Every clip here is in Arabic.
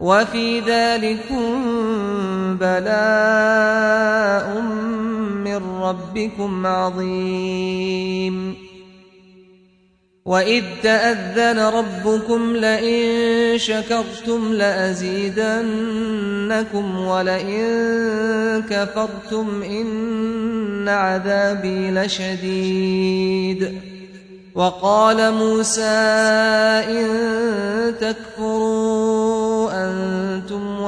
وفي ذلكم بلاء من ربكم عظيم. وإذ تأذن ربكم لئن شكرتم لأزيدنكم ولئن كفرتم إن عذابي لشديد. وقال موسى إن تكفروا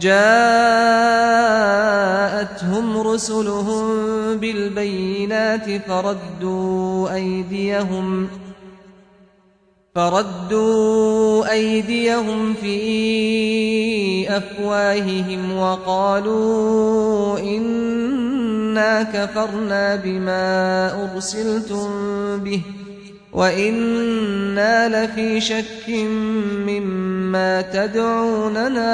جاءتهم رسلهم بالبينات فردوا أيديهم فردوا أيديهم في أفواههم وقالوا إنا كفرنا بما أرسلتم به وإنا لفي شك مما تدعوننا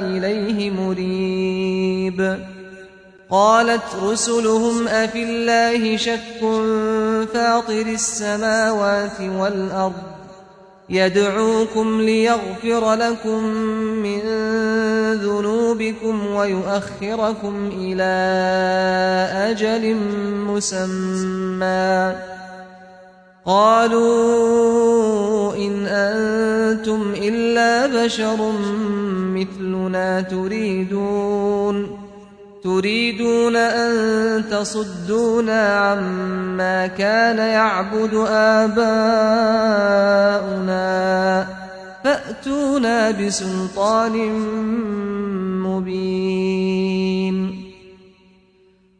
إليه مريب قالت رسلهم أفي الله شك فاطر السماوات والأرض يدعوكم ليغفر لكم من ذنوبكم ويؤخركم إلى أجل مسمى قالوا إن أنتم إلا بشر مثلنا تريدون تريدون أن تصدونا عما كان يعبد آباؤنا فأتونا بسلطان مبين.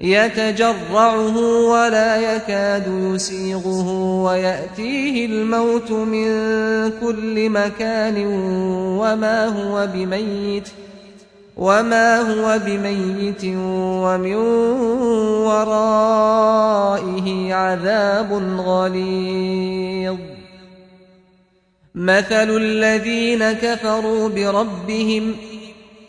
يتجرعه ولا يكاد يسيغه ويأتيه الموت من كل مكان وما هو بميت وما هو بميت ومن ورائه عذاب غليظ. مثل الذين كفروا بربهم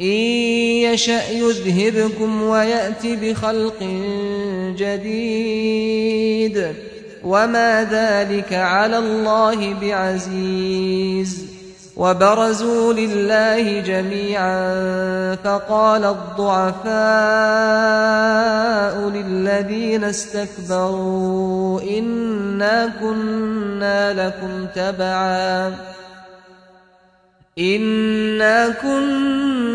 إن يشأ يذهبكم ويأت بخلق جديد. وما ذلك على الله بعزيز. وبرزوا لله جميعا فقال الضعفاء للذين استكبروا إنا كنا لكم تبعا. إنا كنا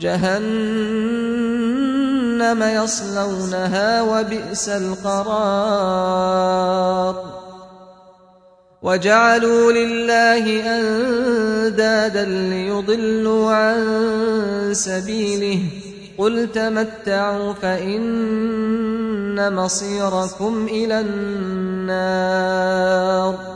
جهنم يصلونها وبئس القرار. وجعلوا لله أندادا ليضلوا عن سبيله. قل تمتعوا فإن مصيركم إلى النار.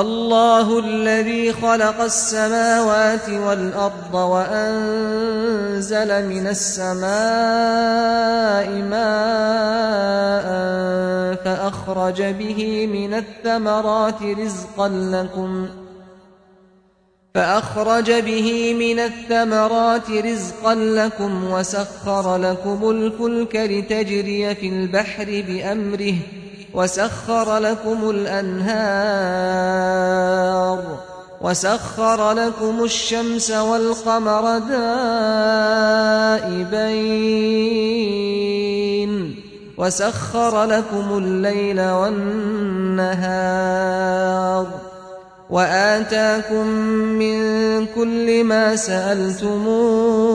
الله الذي خلق السماوات والأرض وأنزل من السماء ماء فأخرج به من الثمرات رزقا لكم فأخرج به من الثمرات رزقا لكم وسخر لكم الفلك لتجري في البحر بأمره وسخر لكم الأنهار وسخر لكم الشمس والقمر دائبين وسخر لكم الليل والنهار وآتاكم من كل ما سألتموه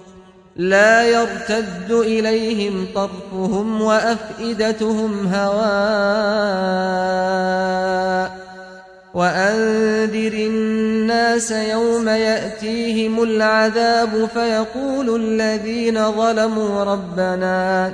لا يرتد إليهم طرفهم وأفئدتهم هواء وأنذر الناس يوم يأتيهم العذاب فيقول الذين ظلموا ربنا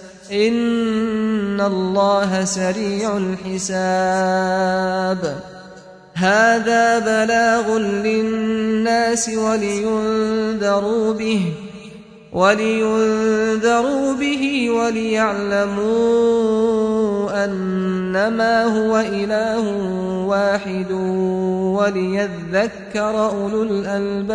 إن الله سريع الحساب. هذا بلاغ للناس ولينذروا به ولينذروا به وليعلموا أنما هو إله واحد وليذكر أولو الألباب.